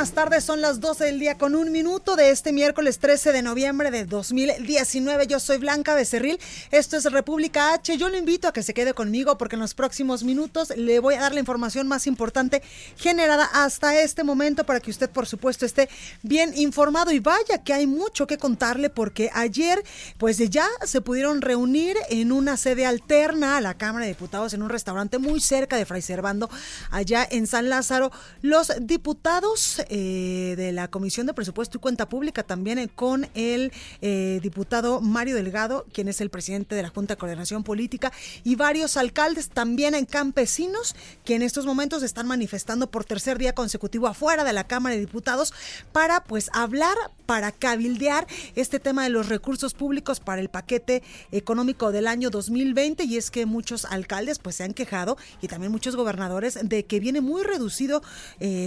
Buenas tardes. Son las 12 del día con un minuto de este miércoles 13 de noviembre de 2019. Yo soy Blanca Becerril. Esto es República H. Yo le invito a que se quede conmigo porque en los próximos minutos le voy a dar la información más importante generada hasta este momento para que usted, por supuesto, esté bien informado. Y vaya que hay mucho que contarle porque ayer, pues ya se pudieron reunir en una sede alterna a la Cámara de Diputados en un restaurante muy cerca de Fray Servando, allá en San Lázaro, los diputados eh, de la Comisión de Presupuesto y Cuenta Pública, también eh, con el eh, diputado Mario Delgado, quien es el presidente de la Junta de Coordinación Política, y varios alcaldes, también en campesinos, que en estos momentos están manifestando por tercer día consecutivo afuera de la Cámara de Diputados para pues hablar, para cabildear este tema de los recursos públicos para el paquete económico del año 2020 y es que muchos alcaldes pues se han quejado y también muchos gobernadores de que viene muy reducido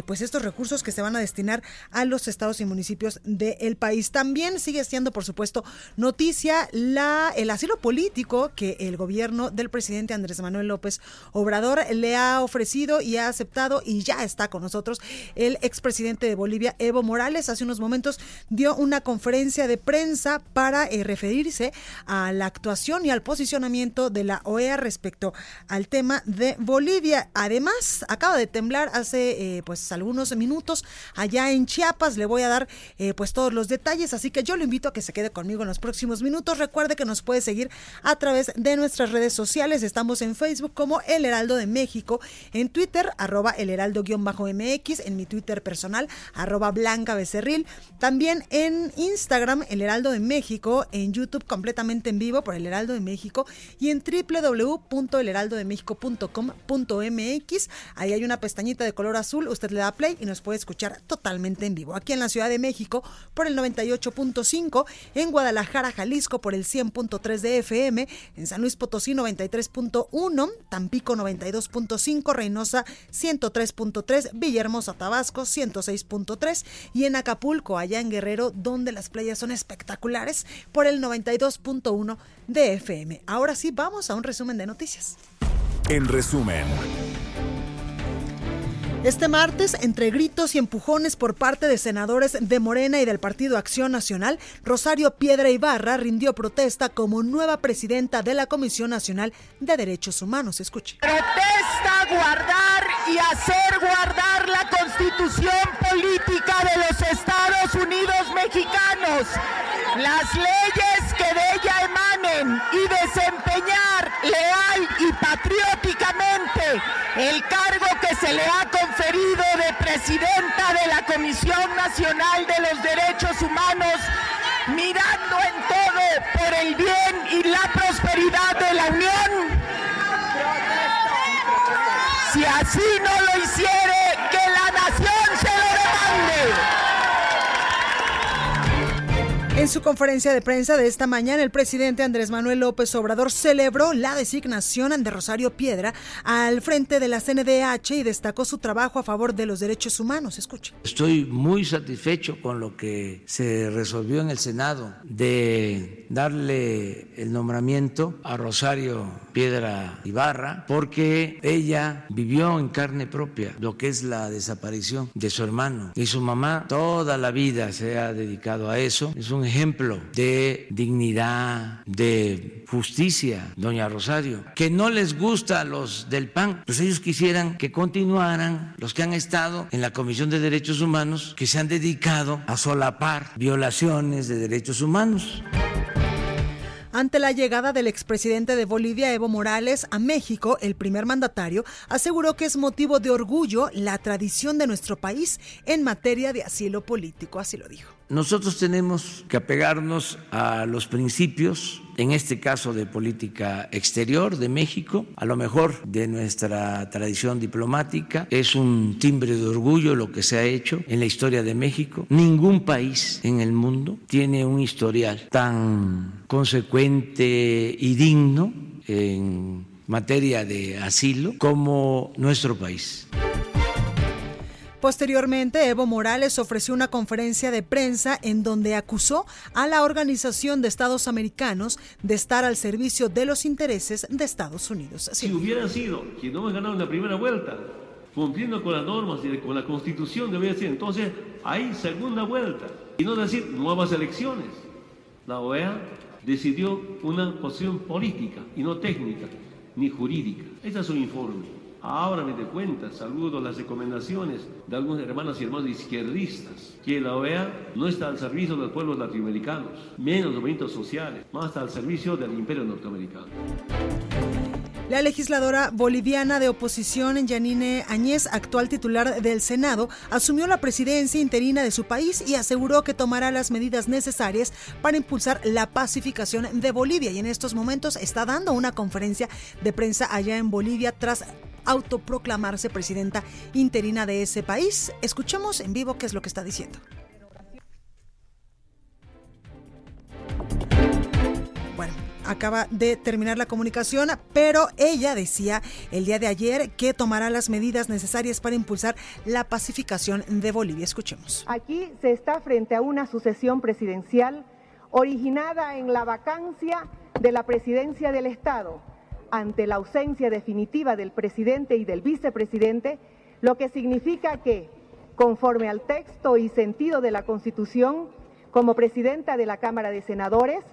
pues estos recursos que se van a destinar a los estados y municipios del país. También sigue siendo, por supuesto, noticia la, el asilo político que el gobierno del presidente Andrés Manuel López Obrador le ha ofrecido y ha aceptado y ya está con nosotros el expresidente de Bolivia, Evo Morales. Hace unos momentos dio una conferencia de prensa para eh, referirse a la actuación y al posicionamiento de la OEA respecto al tema de Bolivia. Además, acaba de temblar hace eh, pues algunos minutos allá en Chiapas. Le voy a dar eh, pues todos los detalles, así que yo lo invito a que se quede conmigo en los próximos minutos. Recuerde que nos puede seguir a través de nuestras redes sociales. Estamos en Facebook como El Heraldo de México, en Twitter arroba El Heraldo-MX, en mi Twitter personal arroba Blanca Becerril, también en Instagram El Heraldo de México, en YouTube completamente en vivo por El Heraldo de México y en www.elheraldodemexico.com.mx. Ahí hay una pestañita de color azul, usted le da play y nos puede escuchar totalmente en vivo. Aquí en la Ciudad de México por el 98.5, en Guadalajara, Jalisco por el 100.3 de FM, en San Luis Potosí 93.1, Tampico 92.5, Reynosa 103.3, Villahermosa, Tabasco 106.3 y en Acapulco, allá en Guerrero, donde las playas son espectaculares, por el 92.1 de FM. Ahora sí, vamos a un resumen de noticias. En resumen. Este martes, entre gritos y empujones por parte de senadores de Morena y del Partido Acción Nacional, Rosario Piedra Ibarra rindió protesta como nueva presidenta de la Comisión Nacional de Derechos Humanos. Escuche. Protesta guardar y hacer guardar la constitución política de los Estados Unidos mexicanos, las leyes que de ella emanen y desempeñar leal y patrióticamente el cargo se le ha conferido de presidenta de la Comisión Nacional de los Derechos Humanos, mirando en todo por el bien y la prosperidad de la Unión. Si así no lo hiciere, En su conferencia de prensa de esta mañana, el presidente Andrés Manuel López Obrador celebró la designación de Rosario Piedra al frente de la CNDH y destacó su trabajo a favor de los derechos humanos. Escuche. Estoy muy satisfecho con lo que se resolvió en el Senado de darle el nombramiento a Rosario Piedra Ibarra porque ella vivió en carne propia lo que es la desaparición de su hermano y su mamá toda la vida se ha dedicado a eso. Es un ejemplo de dignidad, de justicia, doña Rosario. Que no les gusta a los del PAN, pues ellos quisieran que continuaran los que han estado en la Comisión de Derechos Humanos, que se han dedicado a solapar violaciones de derechos humanos. Ante la llegada del expresidente de Bolivia, Evo Morales, a México, el primer mandatario aseguró que es motivo de orgullo la tradición de nuestro país en materia de asilo político. Así lo dijo. Nosotros tenemos que apegarnos a los principios, en este caso de política exterior de México, a lo mejor de nuestra tradición diplomática. Es un timbre de orgullo lo que se ha hecho en la historia de México. Ningún país en el mundo tiene un historial tan consecuente y digno en materia de asilo como nuestro país. Posteriormente, Evo Morales ofreció una conferencia de prensa en donde acusó a la Organización de Estados Americanos de estar al servicio de los intereses de Estados Unidos. Si hubiera sido que no hemos ganado en la primera vuelta, cumpliendo con las normas y con la constitución, debería ser entonces hay segunda vuelta y no decir nuevas elecciones. La OEA decidió una posición política y no técnica ni jurídica. Ese es su informe. Ahora me doy cuenta, saludo las recomendaciones de algunos hermanos y hermanos izquierdistas, que la OEA no está al servicio de los pueblos latinoamericanos, menos movimientos sociales, más al servicio del imperio norteamericano. La legisladora boliviana de oposición, Yanine Añez, actual titular del Senado, asumió la presidencia interina de su país y aseguró que tomará las medidas necesarias para impulsar la pacificación de Bolivia. Y en estos momentos está dando una conferencia de prensa allá en Bolivia tras autoproclamarse presidenta interina de ese país. Escuchemos en vivo qué es lo que está diciendo. Bueno, acaba de terminar la comunicación, pero ella decía el día de ayer que tomará las medidas necesarias para impulsar la pacificación de Bolivia. Escuchemos. Aquí se está frente a una sucesión presidencial originada en la vacancia de la presidencia del Estado ante la ausencia definitiva del presidente y del vicepresidente, lo que significa que, conforme al texto y sentido de la Constitución, como presidenta de la Cámara de Senadores,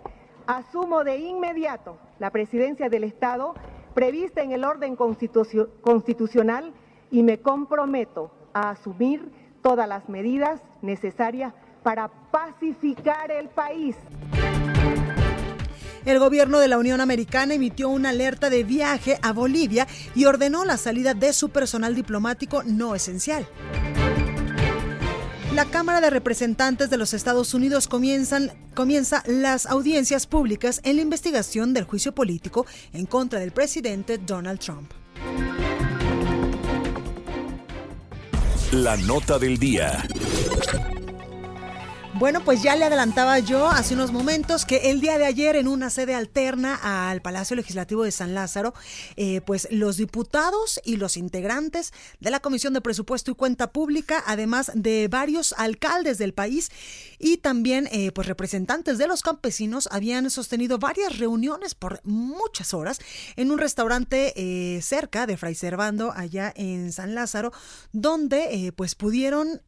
asumo de inmediato la presidencia del Estado prevista en el orden constitucional y me comprometo a asumir todas las medidas necesarias para pacificar el país. El gobierno de la Unión Americana emitió una alerta de viaje a Bolivia y ordenó la salida de su personal diplomático no esencial. La Cámara de Representantes de los Estados Unidos comienzan, comienza las audiencias públicas en la investigación del juicio político en contra del presidente Donald Trump. La nota del día. Bueno, pues ya le adelantaba yo hace unos momentos que el día de ayer en una sede alterna al Palacio Legislativo de San Lázaro, eh, pues los diputados y los integrantes de la Comisión de Presupuesto y Cuenta Pública, además de varios alcaldes del país y también eh, pues representantes de los campesinos, habían sostenido varias reuniones por muchas horas en un restaurante eh, cerca de Fray Servando, allá en San Lázaro, donde pues pudieron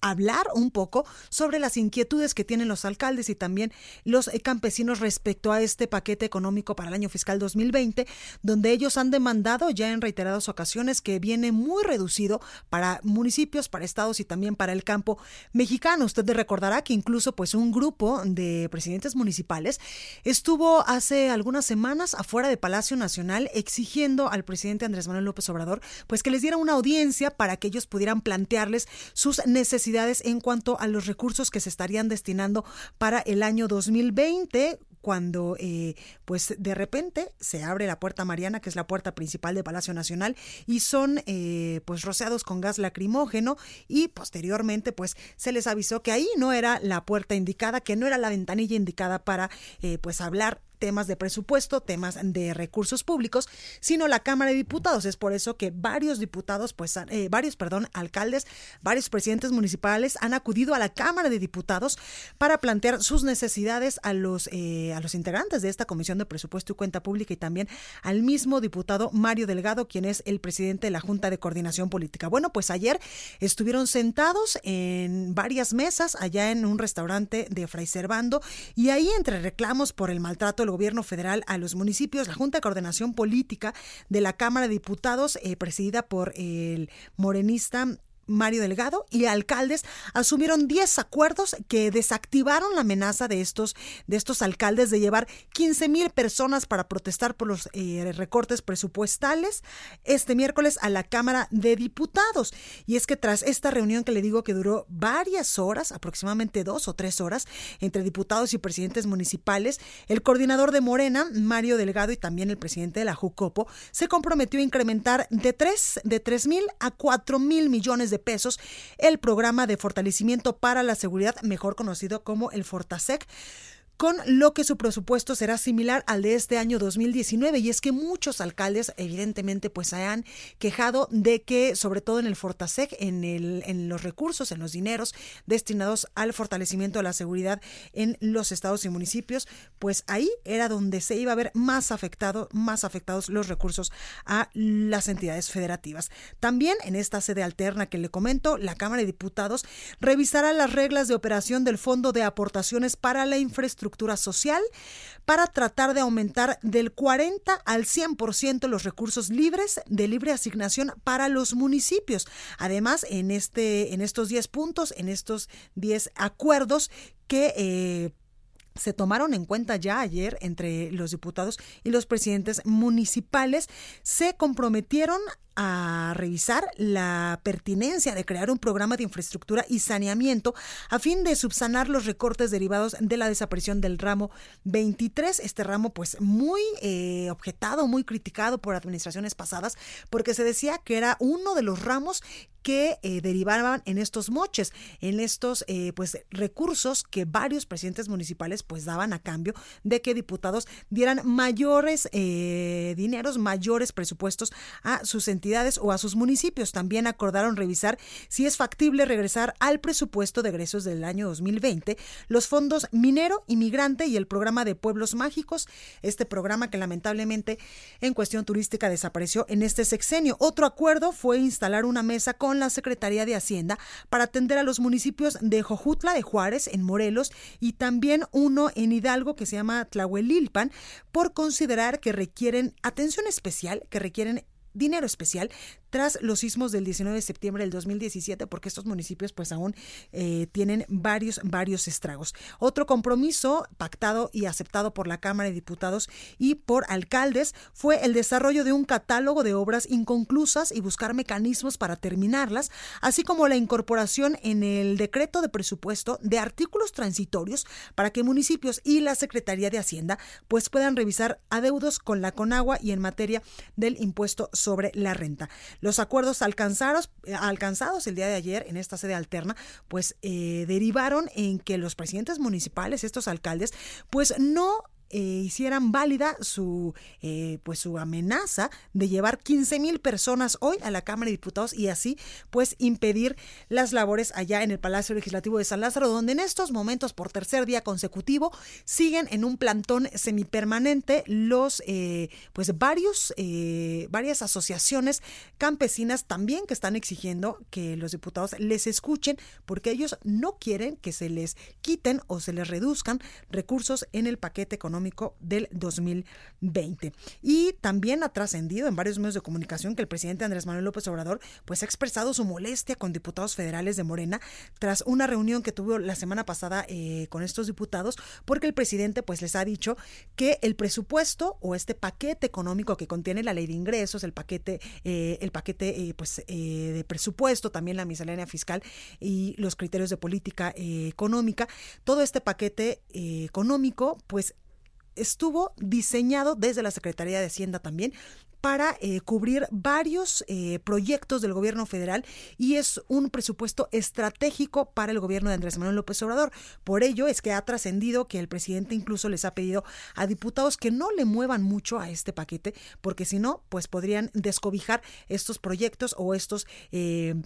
hablar un poco sobre las inquietudes que tienen los alcaldes y también los eh, campesinos respecto a este paquete económico para el año fiscal 2020, donde ellos han demandado ya en reiteradas ocasiones que viene muy reducido para municipios, para estados y también para el campo mexicano. Usted recordará que incluso pues un grupo de presidentes municipales estuvo hace algunas semanas afuera de Palacio Nacional exigiendo al presidente Andrés Manuel López Obrador pues que les diera una audiencia para que ellos pudieran plantearles sus necesidades en cuanto a los recursos que se estarían destinando para el año 2020 cuando eh, pues de repente se abre la puerta Mariana, que es la puerta principal de Palacio Nacional, y son eh, pues rociados con gas lacrimógeno y posteriormente pues se les avisó que ahí no era la puerta indicada, que no era la ventanilla indicada para eh, pues hablar temas de presupuesto, temas de recursos públicos, sino la Cámara de Diputados. Es por eso que varios diputados, pues eh, varios, perdón, alcaldes, varios presidentes municipales han acudido a la Cámara de Diputados para plantear sus necesidades a los, eh, a los integrantes de esta Comisión de Presupuesto y Cuenta Pública y también al mismo diputado Mario Delgado, quien es el presidente de la Junta de Coordinación Política. Bueno, pues ayer estuvieron sentados en varias mesas allá en un restaurante de Fray Servando y ahí entre reclamos por el maltrato gobierno federal a los municipios, la Junta de Coordinación Política de la Cámara de Diputados, eh, presidida por el morenista Mario Delgado y alcaldes asumieron 10 acuerdos que desactivaron la amenaza de estos, de estos alcaldes de llevar 15 mil personas para protestar por los eh, recortes presupuestales este miércoles a la Cámara de Diputados. Y es que tras esta reunión que le digo que duró varias horas, aproximadamente dos o tres horas, entre diputados y presidentes municipales, el coordinador de Morena, Mario Delgado, y también el presidente de la Jucopo, se comprometió a incrementar de 3 de tres mil a 4 mil millones de pesos el programa de fortalecimiento para la seguridad, mejor conocido como el Fortasec con lo que su presupuesto será similar al de este año 2019 y es que muchos alcaldes evidentemente pues se han quejado de que sobre todo en el Fortasec en el en los recursos en los dineros destinados al fortalecimiento de la seguridad en los estados y municipios pues ahí era donde se iba a ver más afectado más afectados los recursos a las entidades federativas. También en esta sede alterna que le comento la Cámara de Diputados revisará las reglas de operación del Fondo de Aportaciones para la Infraestructura social para tratar de aumentar del 40 al 100% los recursos libres de libre asignación para los municipios. Además, en, este, en estos 10 puntos, en estos 10 acuerdos que... Eh, se tomaron en cuenta ya ayer entre los diputados y los presidentes municipales, se comprometieron a revisar la pertinencia de crear un programa de infraestructura y saneamiento a fin de subsanar los recortes derivados de la desaparición del ramo 23. Este ramo, pues, muy eh, objetado, muy criticado por administraciones pasadas, porque se decía que era uno de los ramos que eh, derivaban en estos moches, en estos eh, pues recursos que varios presidentes municipales pues daban a cambio de que diputados dieran mayores dineros, mayores presupuestos a sus entidades o a sus municipios. También acordaron revisar si es factible regresar al presupuesto de egresos del año 2020 los fondos minero, inmigrante y el programa de pueblos mágicos, este programa que lamentablemente en cuestión turística desapareció en este sexenio. Otro acuerdo fue instalar una mesa con la Secretaría de Hacienda para atender a los municipios de Jojutla de Juárez en Morelos y también uno en Hidalgo que se llama Tlahuelilpan por considerar que requieren atención especial, que requieren dinero especial tras los sismos del 19 de septiembre del 2017, porque estos municipios pues aún eh, tienen varios, varios estragos. Otro compromiso pactado y aceptado por la Cámara de Diputados y por alcaldes fue el desarrollo de un catálogo de obras inconclusas y buscar mecanismos para terminarlas, así como la incorporación en el decreto de presupuesto de artículos transitorios para que municipios y la Secretaría de Hacienda pues puedan revisar adeudos con la Conagua y en materia del impuesto sobre la renta. Los acuerdos alcanzados, eh, alcanzados el día de ayer en esta sede alterna, pues eh, derivaron en que los presidentes municipales, estos alcaldes, pues no eh, hicieran válida su eh, pues su amenaza de llevar 15 mil personas hoy a la Cámara de Diputados y así pues impedir las labores allá en el Palacio Legislativo de San Lázaro donde en estos momentos por tercer día consecutivo siguen en un plantón semipermanente los eh, pues varios varias asociaciones campesinas también que están exigiendo que los diputados les escuchen porque ellos no quieren que se les quiten o se les reduzcan recursos en el paquete económico del 2020. Y también ha trascendido en varios medios de comunicación que el presidente Andrés Manuel López Obrador pues ha expresado su molestia con diputados federales de Morena tras una reunión que tuvo la semana pasada eh, con estos diputados porque el presidente pues les ha dicho que el presupuesto o este paquete económico que contiene la ley de ingresos, el paquete, eh, el paquete eh, pues de presupuesto, también la miscelánea fiscal y los criterios de política económica, todo este paquete económico pues estuvo diseñado desde la Secretaría de Hacienda también para eh, cubrir varios eh, proyectos del gobierno federal y es un presupuesto estratégico para el gobierno de Andrés Manuel López Obrador. Por ello es que ha trascendido que el presidente incluso les ha pedido a diputados que no le muevan mucho a este paquete, porque si no, pues podrían descobijar estos proyectos o estos eh,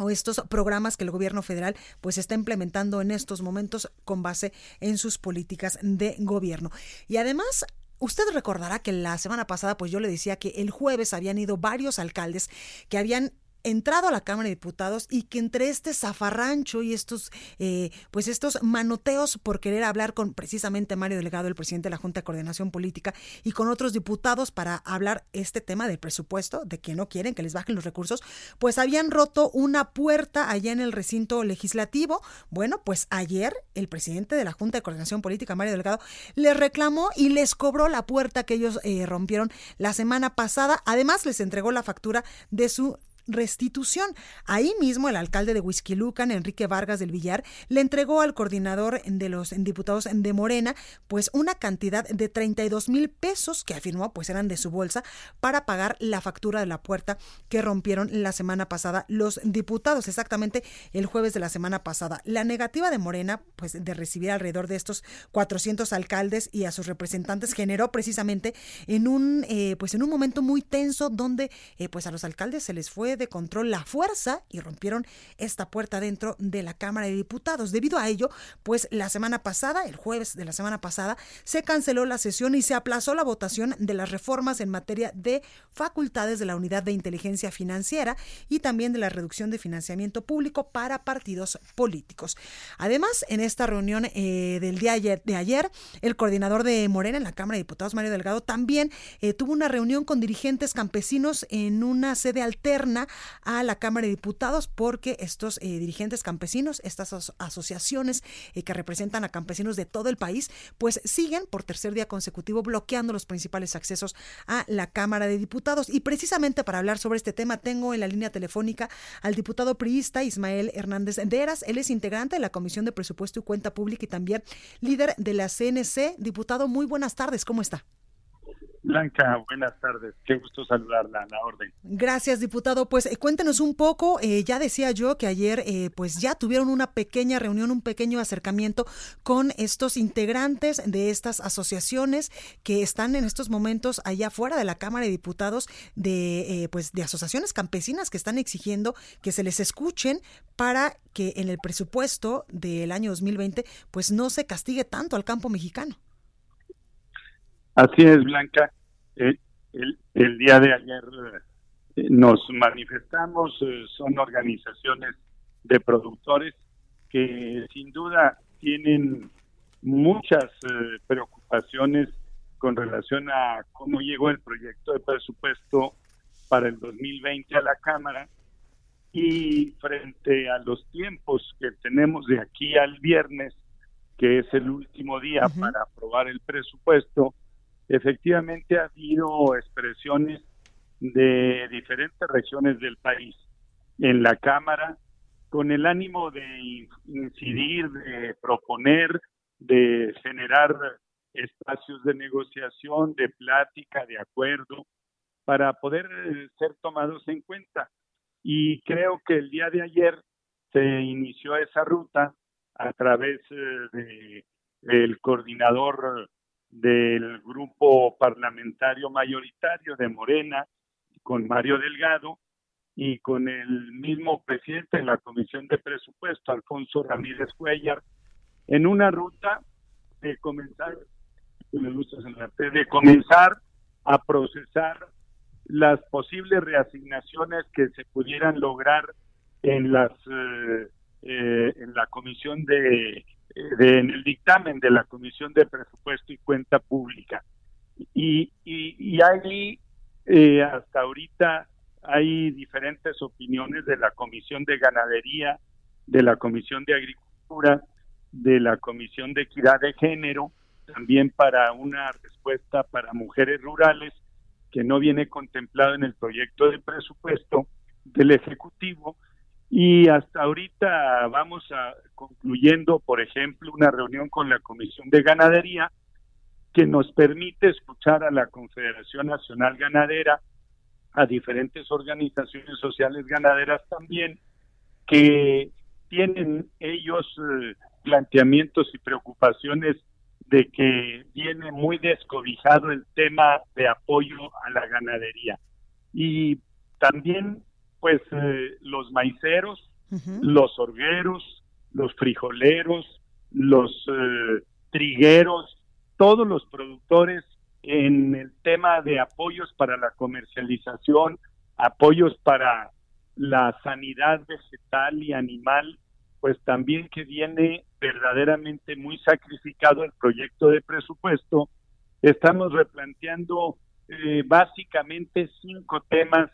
o estos programas que el gobierno federal pues está implementando en estos momentos con base en sus políticas de gobierno. Y además Usted recordará que la semana pasada, pues yo le decía que el jueves habían ido varios alcaldes que habían entrado a la Cámara de Diputados y que entre este zafarrancho y estos, eh, pues estos manoteos por querer hablar con precisamente Mario Delgado, el presidente de la Junta de Coordinación Política, y con otros diputados para hablar este tema del presupuesto, de que no quieren que les bajen los recursos, pues habían roto una puerta allá en el recinto legislativo. Bueno, pues ayer el presidente de la Junta de Coordinación Política, Mario Delgado, les reclamó y les cobró la puerta que ellos eh, rompieron la semana pasada. Además, les entregó la factura de su restitución. Ahí mismo el alcalde de Huizquilucan, Enrique Vargas del Villar, le entregó al coordinador de los diputados de Morena pues una cantidad de 32 mil pesos que afirmó pues eran de su bolsa para pagar la factura de la puerta que rompieron la semana pasada los diputados, exactamente el jueves de la semana pasada. La negativa de Morena pues de recibir alrededor de estos 400 alcaldes y a sus representantes generó precisamente en un eh, pues en un momento muy tenso donde eh, pues a los alcaldes se les fue de control la fuerza y rompieron esta puerta dentro de la Cámara de Diputados. Debido a ello, pues la semana pasada, el jueves de la semana pasada, se canceló la sesión y se aplazó la votación de las reformas en materia de facultades de la Unidad de Inteligencia Financiera y también de la reducción de financiamiento público para partidos políticos. Además, en esta reunión eh, del día de ayer, el coordinador de Morena en la Cámara de Diputados, Mario Delgado, también eh, tuvo una reunión con dirigentes campesinos en una sede alterna a la Cámara de Diputados porque estos eh, dirigentes campesinos, estas asociaciones eh, que representan a campesinos de todo el país, pues siguen por tercer día consecutivo bloqueando los principales accesos a la Cámara de Diputados. Y precisamente para hablar sobre este tema tengo en la línea telefónica al diputado priista Ismael Hernández de Eras. Él es integrante de la Comisión de Presupuesto y Cuenta Pública y también líder de la CNC. Diputado, muy buenas tardes, ¿cómo está? Blanca, buenas tardes. Qué gusto saludarla a la orden. Gracias, diputado. Pues eh, cuéntenos un poco. Eh, ya decía yo que ayer, eh, pues ya tuvieron una pequeña reunión, un pequeño acercamiento con estos integrantes de estas asociaciones que están en estos momentos allá fuera de la Cámara de Diputados de, pues, de asociaciones campesinas que están exigiendo que se les escuchen para que en el presupuesto del año 2020, pues no se castigue tanto al campo mexicano. Así es, Blanca. Eh, el, día de ayer eh, nos manifestamos, eh, son organizaciones de productores que sin duda tienen muchas preocupaciones con relación a cómo llegó el proyecto de presupuesto para el 2020 a la Cámara y frente a los tiempos que tenemos de aquí al viernes, que es el último día para aprobar el presupuesto, efectivamente ha habido expresiones de diferentes regiones del país en la Cámara con el ánimo de incidir, de proponer, de generar espacios de negociación, de plática, de acuerdo, para poder eh, ser tomados en cuenta. Y creo que el día de ayer se inició esa ruta a través eh, de el coordinador del grupo parlamentario mayoritario de Morena, con Mario Delgado y con el mismo presidente de la Comisión de Presupuesto, Alfonso Ramírez Cuellar, en una ruta de comenzar, de comenzar a procesar las posibles reasignaciones que se pudieran lograr en las eh, eh, en la comisión de en el dictamen de la Comisión de Presupuesto y Cuenta Pública. Y, y, ahí, eh, hasta ahorita, hay diferentes opiniones de la Comisión de Ganadería, de la Comisión de Agricultura, de la Comisión de Equidad de Género, también para una respuesta para mujeres rurales, que no viene contemplado en el proyecto de presupuesto del Ejecutivo, y hasta ahorita vamos concluyendo, por ejemplo, una reunión con la Comisión de Ganadería que nos permite escuchar a la Confederación Nacional Ganadera, a diferentes organizaciones sociales ganaderas también, que tienen ellos eh, planteamientos y preocupaciones de que viene muy descobijado el tema de apoyo a la ganadería. Y también, pues, eh, los maiceros, los orgueros, los frijoleros, los eh, trigueros, todos los productores en el tema de apoyos para la comercialización, apoyos para la sanidad vegetal y animal, pues también que viene verdaderamente muy sacrificado el proyecto de presupuesto. Estamos replanteando eh, básicamente cinco temas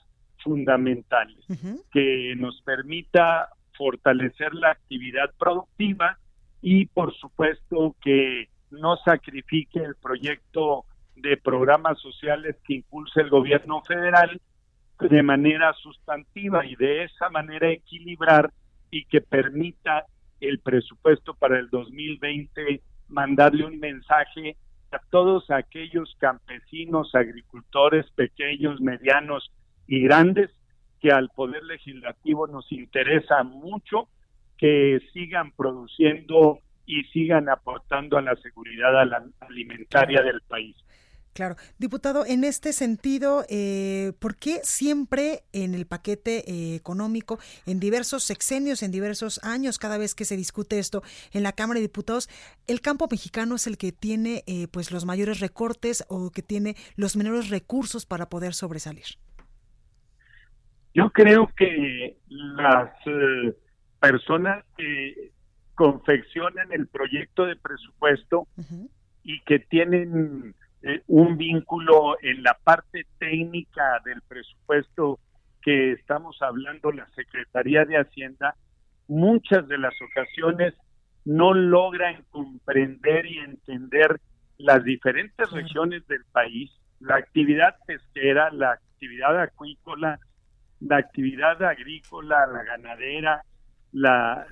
fundamentales que nos permita fortalecer la actividad productiva y por supuesto que no sacrifique el proyecto de programas sociales que impulsa el gobierno federal de manera sustantiva y de esa manera equilibrar y que permita el presupuesto para el 2020 mandarle un mensaje a todos aquellos campesinos, agricultores pequeños, medianos y grandes que al Poder Legislativo nos interesa mucho que sigan produciendo y sigan aportando a la seguridad alimentaria del país. Claro. Diputado, en este sentido, eh, ¿por qué siempre en el paquete eh, económico, en diversos sexenios, en diversos años, cada vez que se discute esto en la Cámara de Diputados, el campo mexicano es el que tiene eh, pues los mayores recortes o que tiene los menores recursos para poder sobresalir? Yo creo que las personas que confeccionan el proyecto de presupuesto y que tienen eh, un vínculo en la parte técnica del presupuesto que estamos hablando, la Secretaría de Hacienda, muchas de las ocasiones no logran comprender y entender las diferentes regiones del país, la actividad pesquera, la actividad acuícola, la actividad agrícola, la ganadera, la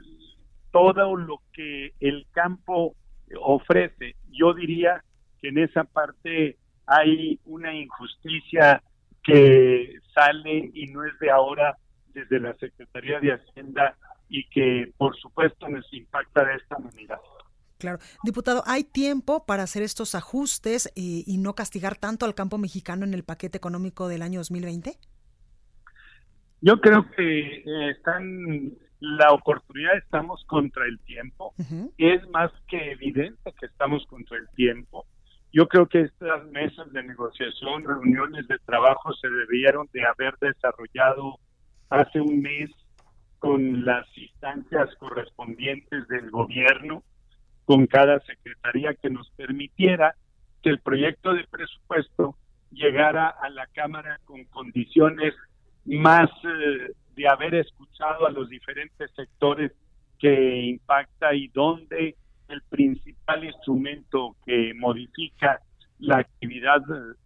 todo lo que el campo ofrece. Yo diría en esa parte hay una injusticia que sale y no es de ahora desde la Secretaría de Hacienda y que por supuesto nos impacta de esta manera. Claro. Diputado, ¿hay tiempo para hacer estos ajustes y, y, no castigar tanto al campo mexicano en el paquete económico del año 2020? Yo creo que eh, están la oportunidad, estamos contra el tiempo. Es más que evidente que estamos contra el tiempo. Yo creo que estas mesas de negociación, reuniones de trabajo se debieron de haber desarrollado hace un mes con las instancias correspondientes del gobierno, con cada secretaría que nos permitiera que el proyecto de presupuesto llegara a la Cámara con condiciones más eh, de haber escuchado a los diferentes sectores que impacta y dónde el principal instrumento que modifica la actividad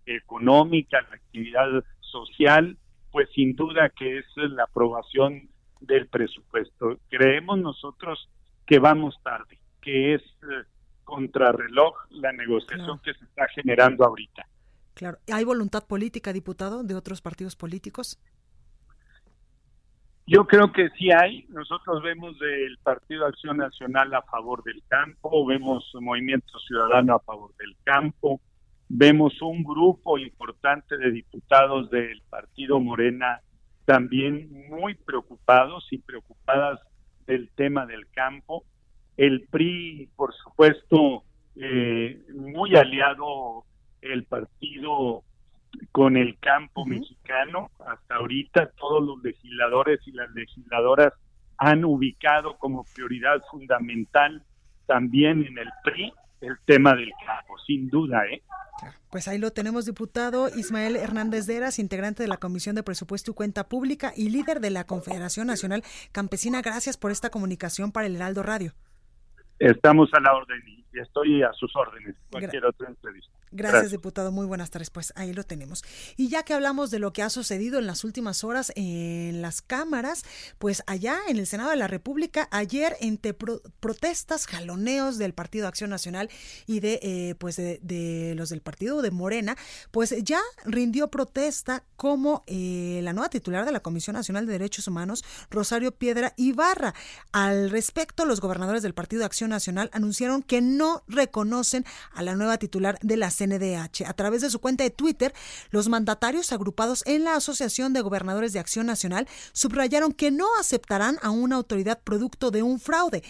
económica, la actividad social, pues sin duda que es la aprobación del presupuesto. Creemos nosotros que vamos tarde, que es eh, contrarreloj la negociación que se está generando ahorita. Claro. ¿Hay voluntad política, diputado, de otros partidos políticos? Yo creo que sí hay. Nosotros vemos del Partido Acción Nacional a favor del campo, vemos Movimiento Ciudadano a favor del campo, vemos un grupo importante de diputados del Partido Morena también muy preocupados y preocupadas del tema del campo. El PRI, por supuesto, eh, muy aliado el partido con el campo mexicano. Hasta ahorita todos los legisladores y las legisladoras han ubicado como prioridad fundamental también en el PRI el tema del campo, sin duda, ¿eh? Pues ahí lo tenemos, diputado Ismael Hernández Deras, integrante de la Comisión de Presupuesto y Cuenta Pública y líder de la Confederación Nacional Campesina. Gracias por esta comunicación para el Heraldo Radio. Estamos a la orden y estoy a sus órdenes. Cualquier otra entrevista. Gracias, diputado. Muy buenas tardes. Pues ahí lo tenemos. Y ya que hablamos de lo que ha sucedido en las últimas horas en las cámaras, pues allá en el Senado de la República, ayer entre protestas, jaloneos del Partido Acción Nacional y de eh, pues de, los del Partido de Morena, pues ya rindió protesta como eh, la nueva titular de la Comisión Nacional de Derechos Humanos, Rosario Piedra Ibarra. Al respecto, los gobernadores del Partido Acción Nacional anunciaron que no reconocen a la nueva titular de la CNDH. A través de su cuenta de Twitter, los mandatarios agrupados en la Asociación de Gobernadores de Acción Nacional subrayaron que no aceptarán a una autoridad producto de un fraude.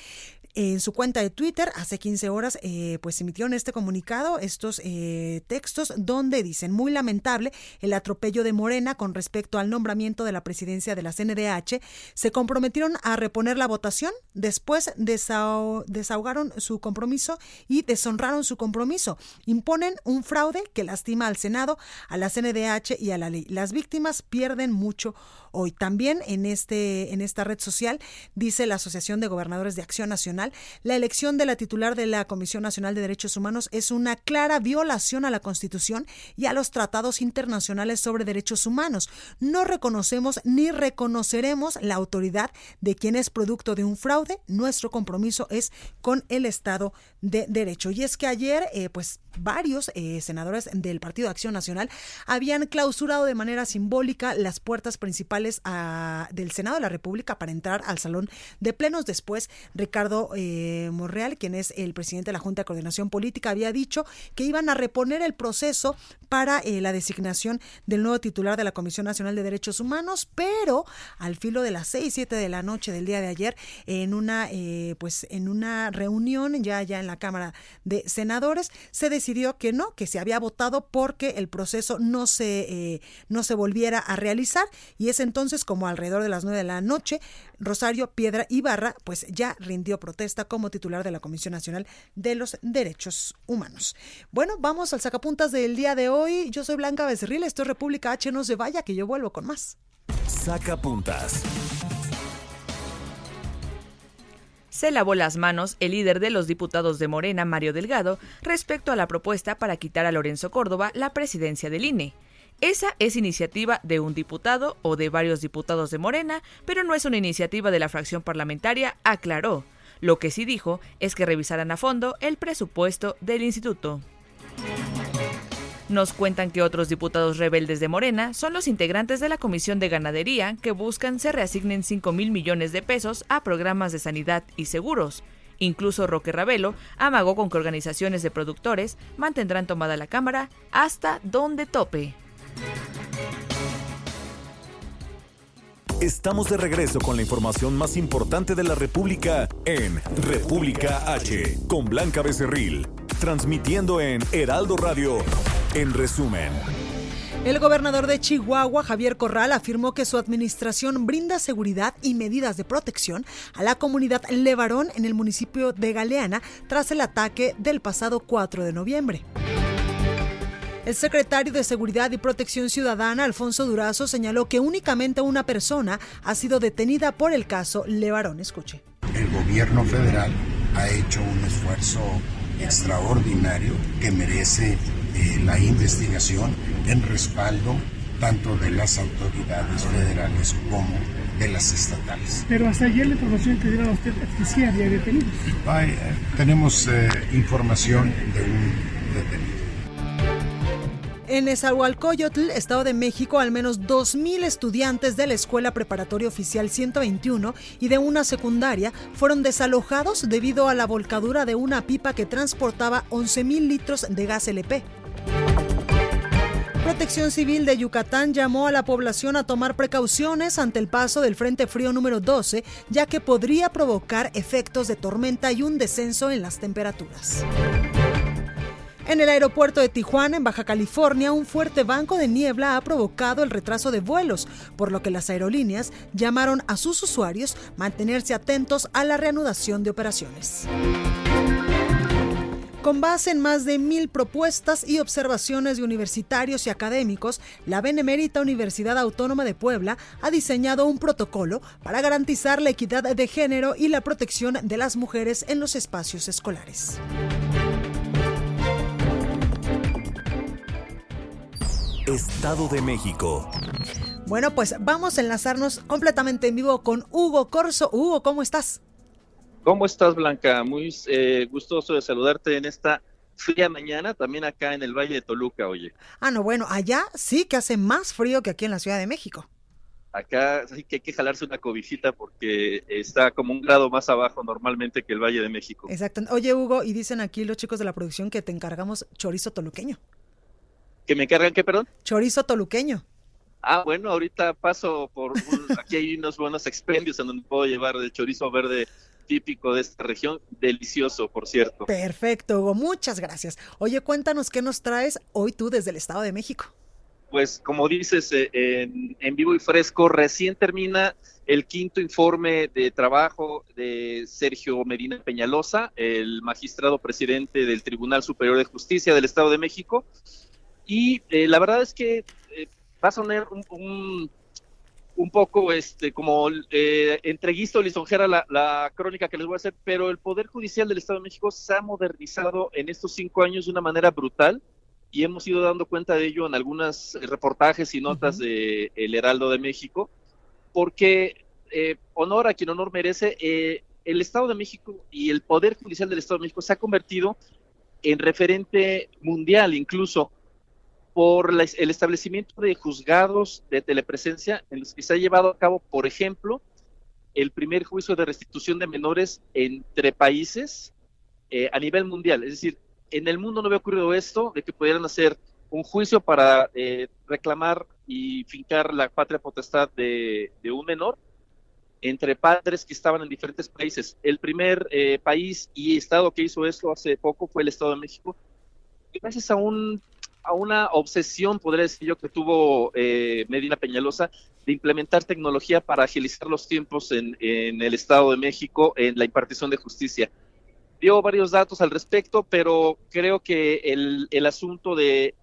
En su cuenta de Twitter, hace 15 horas, eh, pues emitieron este comunicado, estos eh, textos, donde dicen, muy lamentable el atropello de Morena con respecto al nombramiento de la presidencia de la CNDH. Se comprometieron a reponer la votación, después desahogaron su compromiso y deshonraron su compromiso. Imponen un fraude que lastima al Senado, a la CNDH y a la ley. Las víctimas pierden mucho hoy. También en, este, en esta red social, dice la Asociación de Gobernadores de Acción Nacional, la elección de la titular de la Comisión Nacional de Derechos Humanos es una clara violación a la Constitución y a los tratados internacionales sobre derechos humanos. No reconocemos ni reconoceremos la autoridad de quien es producto de un fraude. Nuestro compromiso es con el Estado de Derecho. Y es que ayer, eh, pues varios eh, senadores del Partido de Acción Nacional habían clausurado de manera simbólica las puertas principales ah, del Senado de la República para entrar al salón de plenos. Después, Ricardo eh, Monreal, quien es el presidente de la Junta de Coordinación Política, había dicho que iban a reponer el proceso para eh, la designación del nuevo titular de la Comisión Nacional de Derechos Humanos, pero al filo de las seis, siete de la noche del día de ayer, en una, eh, pues, en una reunión ya, ya en la Cámara de Senadores, se decidió que no, que se había votado porque el proceso no se, no se volviera a realizar. Y es entonces como alrededor de las nueve de la noche, Rosario Piedra Ibarra, pues ya rindió protesta como titular de la Comisión Nacional de los Derechos Humanos. Bueno, vamos al sacapuntas del día de hoy. Yo soy Blanca Becerril, esto es República H, no se vaya, que yo vuelvo con más. Sacapuntas. se lavó las manos el líder de los diputados de Morena, Mario Delgado, respecto a la propuesta para quitar a Lorenzo Córdoba la presidencia del INE. Esa es iniciativa de un diputado o de varios diputados de Morena, pero no es una iniciativa de la fracción parlamentaria, aclaró. Lo que sí dijo es que revisarán a fondo el presupuesto del instituto. Nos cuentan que otros diputados rebeldes de Morena son los integrantes de la Comisión de Ganadería que buscan se reasignen 5 mil millones de pesos a programas de sanidad y seguros. Incluso Roque Ravelo amagó con que organizaciones de productores mantendrán tomada la Cámara hasta donde tope. Estamos de regreso con la información más importante de la República en República H, con Blanca Becerril, transmitiendo en Heraldo Radio, en resumen. El gobernador de Chihuahua, Javier Corral, afirmó que su administración brinda seguridad y medidas de protección a la comunidad Levarón en el municipio de Galeana tras el ataque del pasado 4 de noviembre. El secretario de Seguridad y Protección Ciudadana, Alfonso Durazo, señaló que únicamente una persona ha sido detenida por el caso Levarón. Escuche. El gobierno federal ha hecho un esfuerzo extraordinario que merece eh, la investigación en respaldo tanto de las autoridades federales como de las estatales. Pero hasta ayer la información que dieron a usted que sí había detenidos. Eh, tenemos eh, información de un detenido. En Esahualcoyotl, Estado de México, al menos 2.000 estudiantes de la Escuela Preparatoria Oficial 121 y de una secundaria fueron desalojados debido a la volcadura de una pipa que transportaba 11.000 litros de gas LP. Protección Civil de Yucatán llamó a la población a tomar precauciones ante el paso del Frente Frío número 12, ya que podría provocar efectos de tormenta y un descenso en las temperaturas. En el aeropuerto de Tijuana, en Baja California, un fuerte banco de niebla ha provocado el retraso de vuelos, por lo que las aerolíneas llamaron a sus usuarios mantenerse atentos a la reanudación de operaciones. Con base en más de mil propuestas y observaciones de universitarios y académicos, la Benemérita Universidad Autónoma de Puebla ha diseñado un protocolo para garantizar la equidad de género y la protección de las mujeres en los espacios escolares. Estado de México. Bueno, pues vamos a enlazarnos completamente en vivo con Hugo Corso. Hugo, ¿cómo estás? ¿Cómo estás, Blanca? Muy eh, gustoso de saludarte en esta fría mañana, también acá en el Valle de Toluca, oye. Ah, no, bueno, allá sí que hace más frío que aquí en la Ciudad de México. Acá sí que hay que jalarse una cobijita porque está como un grado más abajo normalmente que el Valle de México. Exacto. Oye, Hugo, y dicen aquí los chicos de la producción que te encargamos chorizo toluqueño. ¿Que me encargan qué, perdón? Chorizo toluqueño. Ah, bueno, ahorita paso por aquí hay unos buenos expendios en donde puedo llevar de chorizo verde típico de esta región, delicioso, por cierto. Perfecto, Hugo, muchas gracias. Oye, cuéntanos qué nos traes hoy tú desde el Estado de México. Pues como dices, eh, en, en vivo y fresco, recién termina el quinto informe de trabajo de Sergio Medina Peñalosa, el magistrado presidente del Tribunal Superior de Justicia del Estado de México. Y eh, la verdad es que eh, va a sonar un, un, un, poco este como eh, entreguista o lisonjera la, la, crónica que les voy a hacer, pero el Poder Judicial del Estado de México se ha modernizado en estos cinco años de una manera brutal y hemos ido dando cuenta de ello en algunos reportajes y notas uh -huh. de El Heraldo de México, porque eh, honor a quien honor merece, eh, el Estado de México y el Poder Judicial del Estado de México se ha convertido en referente mundial incluso por la, el establecimiento de juzgados de telepresencia en los que se ha llevado a cabo, por ejemplo, el primer juicio de restitución de menores entre países eh, a nivel mundial. Es decir, en el mundo no había ocurrido esto, de que pudieran hacer un juicio para eh, reclamar y fincar la patria potestad de, de, un menor entre padres que estaban en diferentes países. El primer eh, país y estado que hizo esto hace poco fue el Estado de México. Gracias a un a una obsesión, podría decir yo, que tuvo eh, Medina Peñalosa de implementar tecnología para agilizar los tiempos en, en, el Estado de México en la impartición de justicia. Dio varios datos al respecto, pero creo que el, el asunto de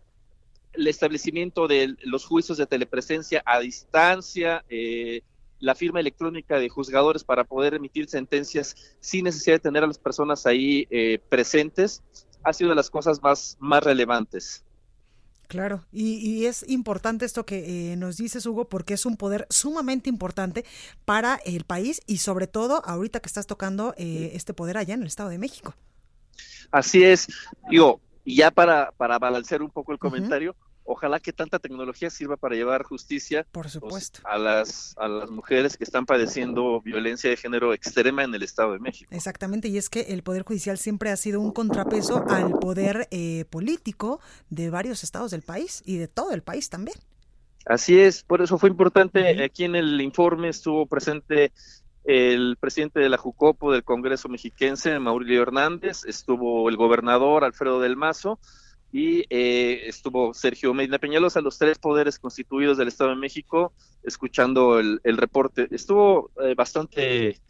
el establecimiento de los juicios de telepresencia a distancia, eh, la firma electrónica de juzgadores para poder emitir sentencias sin necesidad de tener a las personas ahí eh, presentes, ha sido de las cosas más, más relevantes. Claro, y, y, es importante esto que eh, nos dices, Hugo, porque es un poder sumamente importante para el país y sobre todo ahorita que estás tocando eh, este poder allá en el Estado de México. Así es, digo, ya para, para balancear un poco el comentario, uh -huh. Ojalá que tanta tecnología sirva para llevar justicia Por supuesto. Pues, a, las, a las mujeres que están padeciendo violencia de género extrema en el Estado de México. Exactamente, y es que el Poder Judicial siempre ha sido un contrapeso al poder eh, político de varios estados del país y de todo el país también. Así es, por eso fue importante, aquí en el informe estuvo presente el presidente de la Jucopo del Congreso Mexiquense, Maurilio Hernández, estuvo el gobernador Alfredo del Mazo y eh, estuvo Sergio Medina Peñalosa, los tres poderes constituidos del Estado de México, escuchando el, el reporte. Estuvo eh, bastante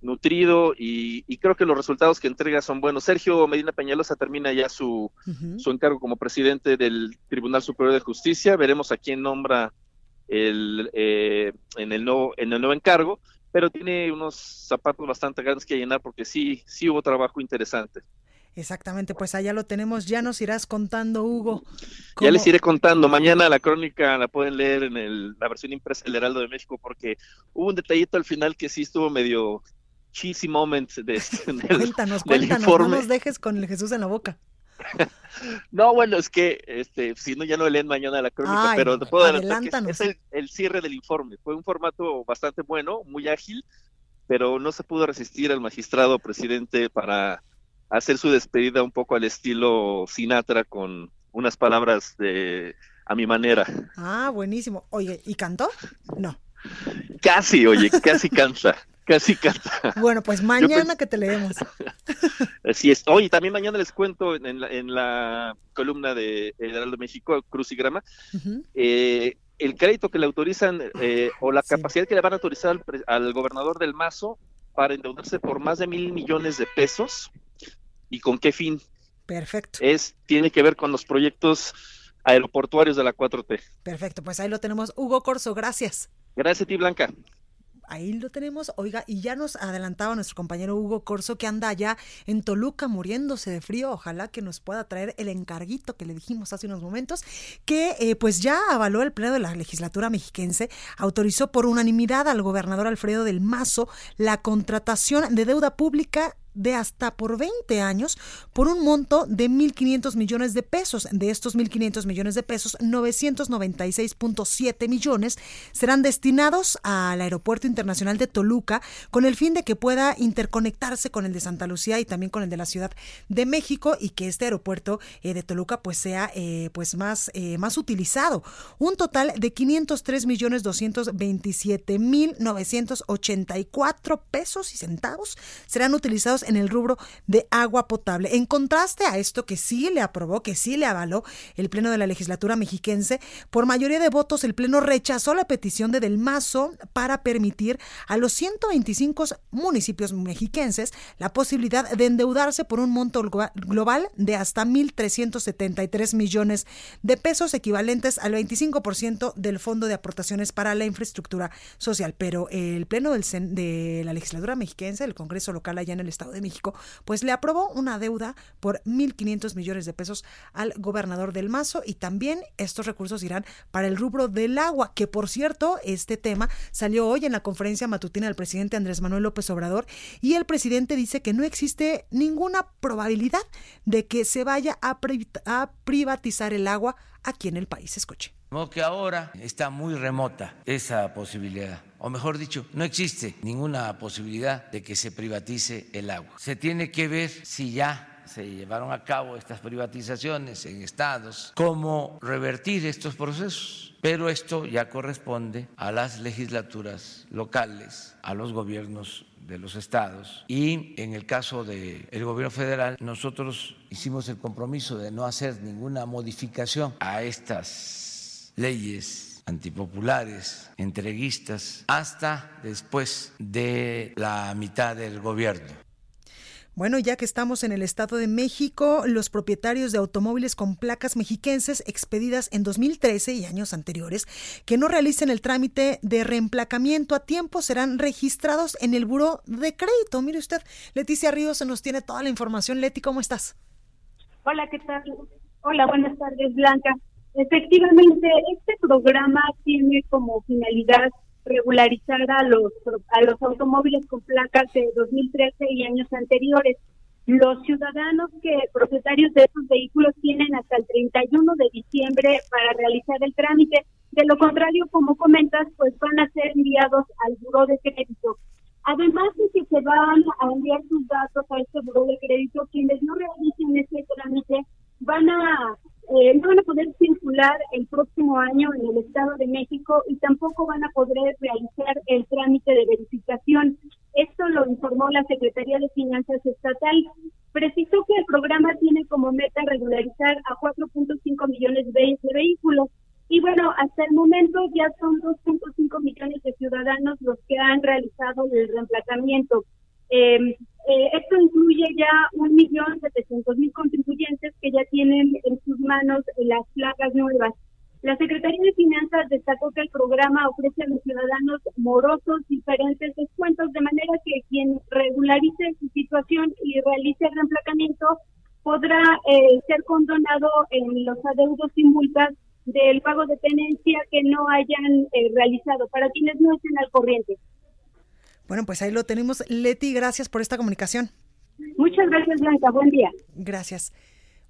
nutrido y, y, creo que los resultados que entrega son buenos. Sergio Medina Peñalosa termina ya su, uh -huh. su encargo como presidente del Tribunal Superior de Justicia. Veremos a quién nombra el, eh, en, el nuevo, en el nuevo encargo pero tiene unos zapatos bastante grandes que llenar porque sí, sí hubo trabajo interesante. Exactamente, pues allá lo tenemos, ya nos irás contando, Hugo. ¿Cómo? Ya les iré contando, mañana la crónica la pueden leer en el, la versión impresa del Heraldo de México porque hubo un detallito al final que sí estuvo medio cheesy moment de, del, cuéntanos, del cuéntanos, informe. no nos dejes con el Jesús en la boca. no, bueno, es que este, si no, ya no leen mañana la crónica, Ay, pero te puedo adelantar que es, es el, el, cierre del informe. Fue un formato bastante bueno, muy ágil, pero no se pudo resistir al magistrado presidente para hacer su despedida un poco al estilo Sinatra con unas palabras de a mi manera. Ah, buenísimo. Oye, ¿y cantó? No. Casi, oye, casi canta. Casi canta. Bueno, pues mañana que te leemos. Así es. Oye, también mañana les cuento en la, en la columna de El Heraldo de México, Crucigrama, uh -huh. eh, el crédito que le autorizan eh, o la capacidad sí. que le van a autorizar al, al, gobernador del Mazo para endeudarse por más de mil millones de pesos y con qué fin. Perfecto. Es, tiene que ver con los proyectos aeroportuarios de la 4T. Perfecto, pues ahí lo tenemos. Hugo Corso, gracias. Gracias a ti, Blanca. ahí lo tenemos. Oiga, y ya nos adelantaba nuestro compañero Hugo Corso que anda allá en Toluca muriéndose de frío. Ojalá que nos pueda traer el encarguito que le dijimos hace unos momentos, que eh, pues ya avaló el pleno de la legislatura mexiquense, autorizó por unanimidad al gobernador Alfredo del Mazo la contratación de deuda pública de hasta por 20 años por un monto de 1.500 millones de pesos. De estos 1.500 millones de pesos, 996.7 millones serán destinados al Aeropuerto Internacional de Toluca con el fin de que pueda interconectarse con el de Santa Lucía y también con el de la Ciudad de México y que este aeropuerto eh, de Toluca pues sea eh, pues más, eh, más utilizado. Un total de 503 millones 227 mil 984 pesos y centavos serán utilizados en el rubro de agua potable. En contraste a esto que sí le aprobó, que sí le avaló el Pleno de la Legislatura mexiquense, por mayoría de votos el Pleno rechazó la petición de Del Mazo para permitir a los 125 municipios mexiquenses la posibilidad de endeudarse por un monto global de hasta 1.373 millones de pesos, equivalentes al 25% del Fondo de Aportaciones para la Infraestructura Social. Pero el Pleno del, de la Legislatura mexiquense, el Congreso local allá en el Estado de México, pues le aprobó una deuda por 1.500 millones de pesos al gobernador del Mazo y también estos recursos irán para el rubro del agua, que por cierto, este tema salió hoy en la conferencia matutina del presidente Andrés Manuel López Obrador y el presidente dice que no existe ninguna probabilidad de que se vaya a, privatizar el agua aquí en el país. Escuche. Que ahora está muy remota esa posibilidad o mejor dicho, no existe ninguna posibilidad de que se privatice el agua. Se tiene que ver si ya se llevaron a cabo estas privatizaciones en estados, cómo revertir estos procesos. Pero esto ya corresponde a las legislaturas locales, a los gobiernos de los estados y en el caso del gobierno federal nosotros hicimos el compromiso de no hacer ninguna modificación a estas leyes antipopulares, entreguistas, hasta después de la mitad del gobierno. Bueno, ya que estamos en el Estado de México, los propietarios de automóviles con placas mexiquenses expedidas en 2013 y años anteriores que no realicen el trámite de reemplacamiento a tiempo serán registrados en el Buró de Crédito. Mire usted, Leticia Ríos se nos tiene toda la información. Leti, ¿cómo estás? Hola, ¿qué tal? Hola, buenas tardes, Blanca. Efectivamente, este programa tiene como finalidad regularizar a los a los automóviles con placas de 2013 y años anteriores. Los ciudadanos que propietarios de esos vehículos tienen hasta el 31 de diciembre para realizar el trámite. De lo contrario, como comentas, pues van a ser enviados al buró de crédito. Además de que se van a enviar sus datos a este buró de crédito, quienes no realicen este trámite van a eh, no van a poder circular el próximo año en el Estado de México y tampoco van a poder realizar el trámite de verificación. Esto lo informó la Secretaría de Finanzas Estatal. Precisó que el programa tiene como meta regularizar a 4.5 millones de, vehículos. Y bueno, hasta el momento ya son 2.5 millones de ciudadanos los que han realizado el reemplazamiento. Eh, eh, esto incluye ya un millón setecientos mil contribuyentes que ya tienen en sus manos las placas nuevas. La Secretaría de Finanzas destacó que el programa ofrece a los ciudadanos morosos diferentes descuentos, de manera que quien regularice su situación y realice el reemplacamiento podrá eh, ser condonado en los adeudos y multas del pago de tenencia que no hayan eh, realizado, para quienes no estén al corriente. Bueno, pues ahí lo tenemos. Leti, gracias por esta comunicación. Muchas gracias, Blanca. Buen día. Gracias.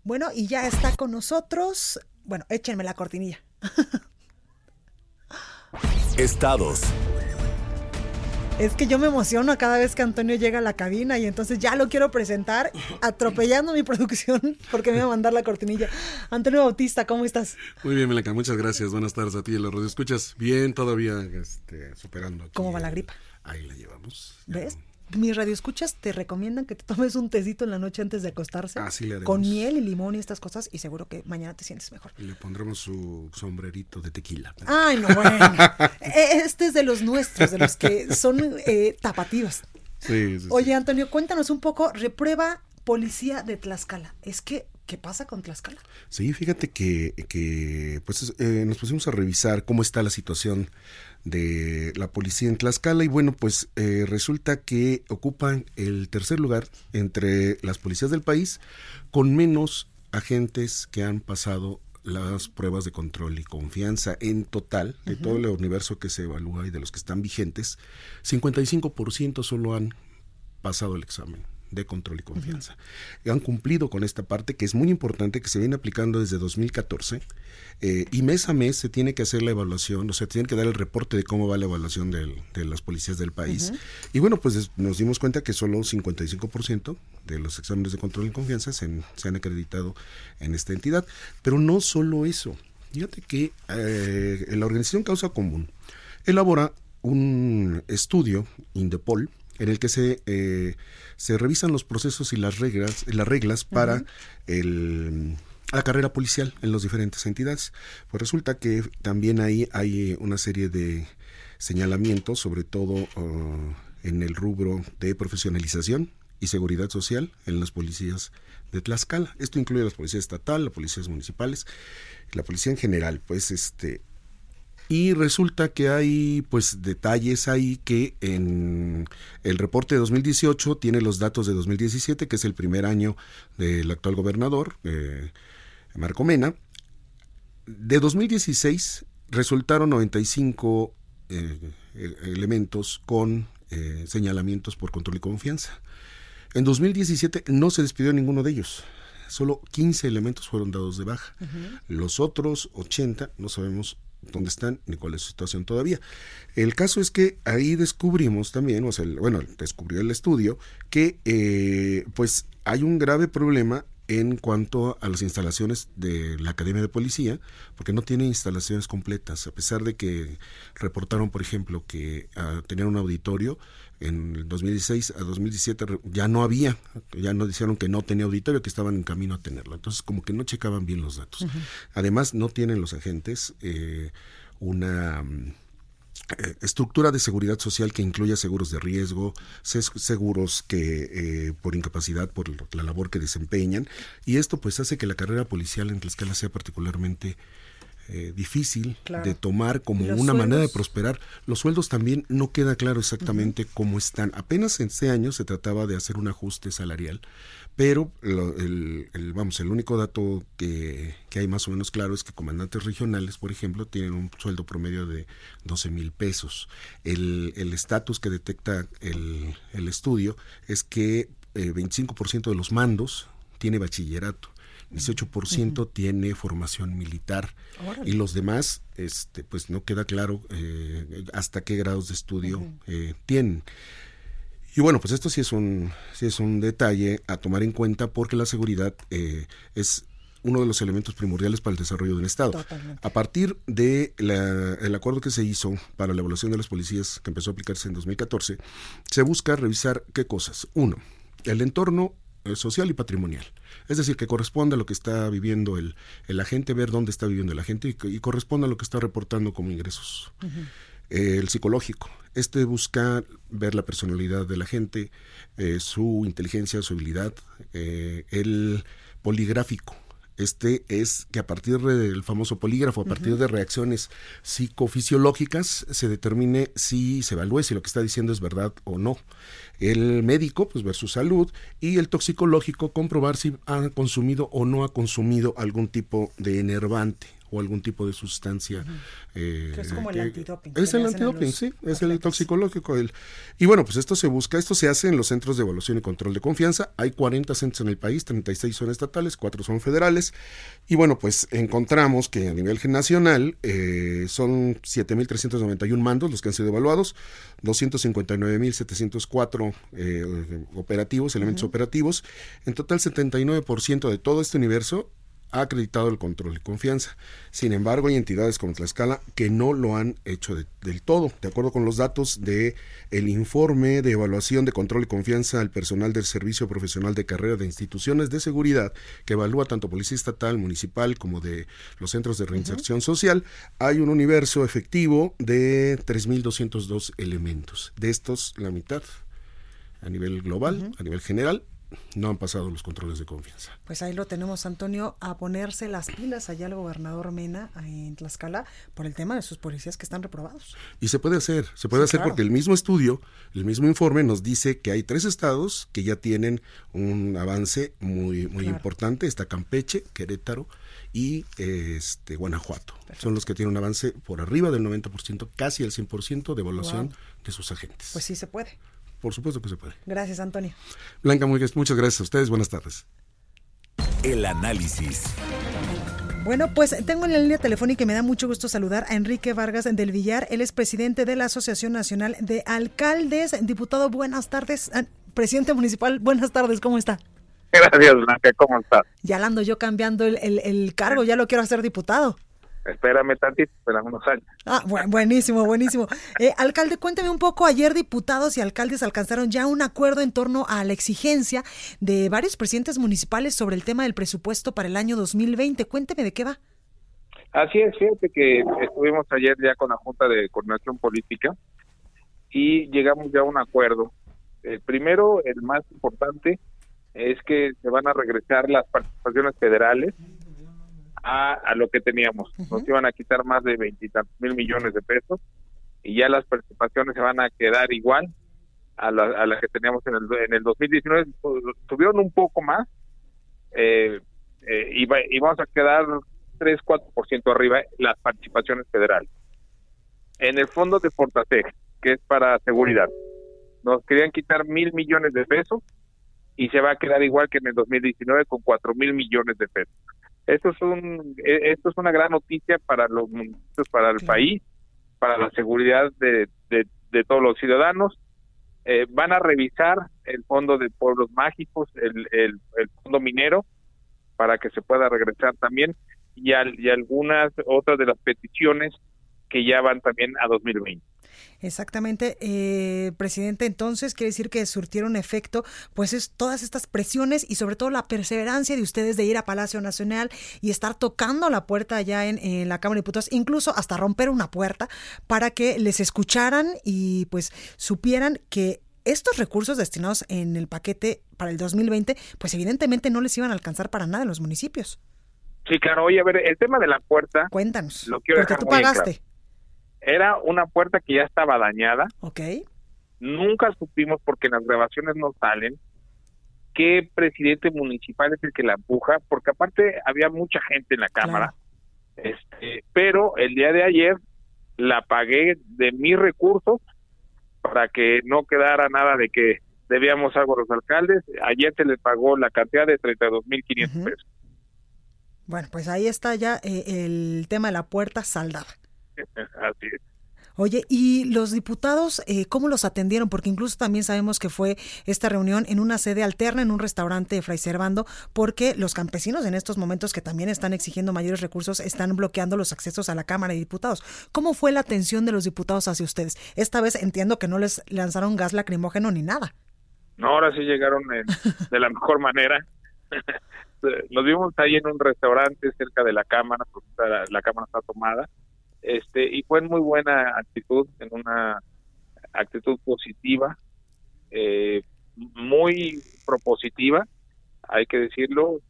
Bueno, y ya está con nosotros. Bueno, échenme la cortinilla. Estados. Es que yo me emociono cada vez que Antonio llega a la cabina y entonces ya lo quiero presentar atropellando mi producción porque me va a mandar la cortinilla. Antonio Bautista, ¿cómo estás? Muy bien, Melenca, muchas gracias. Buenas tardes a ti y a los escuchas. Bien, todavía este, superando. ¿Cómo va la gripa? Ahí la llevamos. ¿Ves? Mis radioescuchas te recomiendan que te tomes un tecito en la noche antes de acostarse. Así le Con miel y limón y estas cosas y seguro que mañana te sientes mejor. Y le pondremos su sombrerito de tequila. Ay, no, bueno. E, este es de los nuestros, de los que son eh, tapativos. Sí, sí, Oye, Antonio, cuéntanos un poco, reprueba policía de Tlaxcala. Es que ¿Qué pasa con Tlaxcala? Sí, fíjate que, que pues eh, nos pusimos a revisar cómo está la situación de la policía en Tlaxcala y bueno, pues eh, resulta que ocupan el tercer lugar entre las policías del país con menos agentes que han pasado las pruebas de control y confianza. En total de todo el universo que se evalúa y de los que están vigentes, 55% solo han pasado el examen de control y confianza. Han cumplido con esta parte que es muy importante, que se viene aplicando desde 2014 eh, y mes a mes se tiene que hacer la evaluación, o sea, tiene que dar el reporte de cómo va la evaluación de las policías del país. Y bueno, pues nos dimos cuenta que solo 55% de los exámenes de control y confianza se, han acreditado en esta entidad. Pero no solo eso. Fíjate que eh, la organización Causa Común elabora un estudio, Indepol, en el que se, eh, se revisan los procesos y las reglas, las reglas para el, la carrera policial en las diferentes entidades. Pues resulta que también ahí hay una serie de señalamientos, sobre todo uh, en el rubro de profesionalización y seguridad social en las policías de Tlaxcala. Esto incluye las policías estatal, las policías municipales, la policía en general. Pues este y resulta que hay pues detalles ahí que en el reporte de 2018 tiene los datos de 2017, que es el primer año del actual gobernador, eh, Marco Mena. De 2016 resultaron 95 eh, e-, elementos con eh, señalamientos por control y confianza. En 2017 no se despidió ninguno de ellos. Solo 15 elementos fueron dados de baja. Los otros 80 no sabemos dónde están ni cuál es su situación todavía. El caso es que ahí descubrimos también, o sea, bueno, descubrió el estudio que eh, pues hay un grave problema en cuanto a las instalaciones de la Academia de Policía, porque no tiene instalaciones completas, a pesar de que reportaron, por ejemplo, que uh, tenían un auditorio en el 2016 a 2017 ya no había, ya nos dijeron que no tenía auditorio, que estaban en camino a tenerlo. Entonces, como que no checaban bien los datos. Además, no tienen los agentes eh, una eh, estructura de seguridad social que incluya seguros de riesgo, seguros que eh, por incapacidad por la labor que desempeñan y esto pues hace que la carrera policial en Tlaxcala sea particularmente eh, difícil de tomar como una manera de prosperar. Los sueldos también no queda claro exactamente cómo están. Apenas en este año se trataba de hacer un ajuste salarial, pero el, vamos, el único dato que, hay más o menos claro es que comandantes regionales, por ejemplo, tienen un sueldo promedio de 12 mil pesos. El estatus que detecta el, estudio es que 25% eh, de los mandos tiene bachillerato 18% tiene formación militar y los demás, este, pues no queda claro eh, hasta qué grados de estudio eh, tienen. Y bueno, pues esto sí es un, sí es un detalle a tomar en cuenta porque la seguridad eh, es uno de los elementos primordiales para el desarrollo de un Estado. A partir del el acuerdo que se hizo para la evaluación de las policías, que empezó a aplicarse en 2014, se busca revisar qué cosas. Uno, el entorno social y patrimonial. Es decir, que corresponde a lo que está viviendo el, el agente, ver dónde está viviendo el agente y, corresponde a lo que está reportando como ingresos. el psicológico. Este busca ver la personalidad de la gente, eh, su inteligencia, su habilidad. Eh, el poligráfico. Este es que a partir del famoso polígrafo, a partir de reacciones psicofisiológicas, se determine si se evalúe si lo que está diciendo es verdad o no. El médico, pues ver su salud, y el toxicológico, comprobar si ha consumido o no ha consumido algún tipo de enervante o algún tipo de sustancia. Eh, es como el antidoping. Es el antidoping, sí, es el toxicológico. El, y bueno, pues esto se busca, esto se hace en los centros de evaluación y control de confianza. Hay 40 centros en el país, 36 son estatales, 4 son federales. Y bueno, pues encontramos que a nivel nacional eh, son 7.391 mandos los que han sido evaluados, 259.704 eh, operativos, elementos operativos. En total, 79% de todo este universo ha acreditado el control y confianza. Sin embargo, hay entidades como Tlaxcala que no lo han hecho del todo. De acuerdo con los datos de el informe de evaluación de control y confianza al personal del Servicio Profesional de Carrera de Instituciones de Seguridad, que evalúa tanto Policía Estatal, Municipal como de los centros de reinserción social, hay un universo efectivo de 3.202 elementos. De estos, la mitad a nivel global, a nivel general, no han pasado los controles de confianza. Pues ahí lo tenemos, Antonio, a ponerse las pilas allá al gobernador Mena en Tlaxcala por el tema de sus policías que están reprobados. Y se puede hacer, se puede hacer porque el mismo estudio, el mismo informe nos dice que hay tres estados que ya tienen un avance muy, muy importante. Está Campeche, Querétaro y este Guanajuato. Son los que tienen un avance por arriba del 90%, casi el 100% de evaluación de sus agentes. Pues sí se puede. Por supuesto que se puede. Gracias, Antonio. Blanca, muchas gracias a ustedes. Buenas tardes. El análisis. Bueno, pues tengo en la línea telefónica y me da mucho gusto saludar a Enrique Vargas del Villar. Él es presidente de la Asociación Nacional de Alcaldes. Diputado, buenas tardes. Ah, presidente municipal, buenas tardes. ¿Cómo está? Gracias, Blanca. ¿Cómo está? Ya ando yo cambiando el, el cargo. Ya lo quiero hacer diputado. Espérame tantito, espérame unos años. Ah, buenísimo, buenísimo. Eh, alcalde, cuénteme un poco, ayer diputados y alcaldes alcanzaron ya un acuerdo en torno a la exigencia de varios presidentes municipales sobre el tema del presupuesto para el año 2020. Cuénteme de qué va. Así es, fíjate que estuvimos ayer ya con la Junta de Coordinación Política y llegamos ya a un acuerdo. El primero, el más importante, es que se van a regresar las participaciones federales a, lo que teníamos. Nos iban a quitar más de veintitantos mil millones de pesos y ya las participaciones se van a quedar igual a las que teníamos en el, en el 2019. Subieron un poco más eh, eh, y, vamos a quedar 3-4% arriba las participaciones federales. En el fondo de Fortaseg, que es para seguridad, nos querían quitar mil millones de pesos y se va a quedar igual que en el 2019 con cuatro mil millones de pesos. Esto es, un, e, esto es una gran noticia para los municipios, para el país, para la seguridad de, de, todos los ciudadanos. Eh, van a revisar el fondo de pueblos mágicos, el, el, fondo minero, para que se pueda regresar también, y, y algunas otras de las peticiones que ya van también a 2020. Exactamente, eh, presidente. Entonces, quiere decir que surtieron efecto, pues es todas estas presiones y sobre todo la perseverancia de ustedes de ir a Palacio Nacional y estar tocando la puerta allá en, la Cámara de Diputados, incluso hasta romper una puerta para que les escucharan y pues supieran que estos recursos destinados en el paquete para el 2020, pues evidentemente no les iban a alcanzar para nada en los municipios. Sí, claro. Oye, a ver, el tema de la puerta. Cuéntanos. Lo quiero porque tú pagaste. Era una puerta que ya estaba dañada. Ok. Nunca supimos, porque las grabaciones no salen, qué presidente municipal es el que la empuja, porque aparte había mucha gente en la Cámara. Este, pero el día de ayer la pagué de mis recursos para que no quedara nada de que debíamos algo a los alcaldes. Ayer se les pagó la cantidad de 32 mil 500 pesos. Bueno, pues ahí está ya eh, el tema de la puerta saldada. Así es. Oye, ¿y los diputados eh, cómo los atendieron? Porque incluso también sabemos que fue esta reunión en una sede alterna, en un restaurante de Fray Servando, porque los campesinos en estos momentos que también están exigiendo mayores recursos están bloqueando los accesos a la Cámara de Diputados. ¿Cómo fue la atención de los diputados hacia ustedes? Esta vez entiendo que no les lanzaron gas lacrimógeno ni nada. No, ahora sí llegaron de la mejor manera. Nos vimos ahí en un restaurante cerca de la Cámara, porque la Cámara está tomada este y fue en muy buena actitud, en una actitud positiva, eh, muy propositiva, hay que decirlo,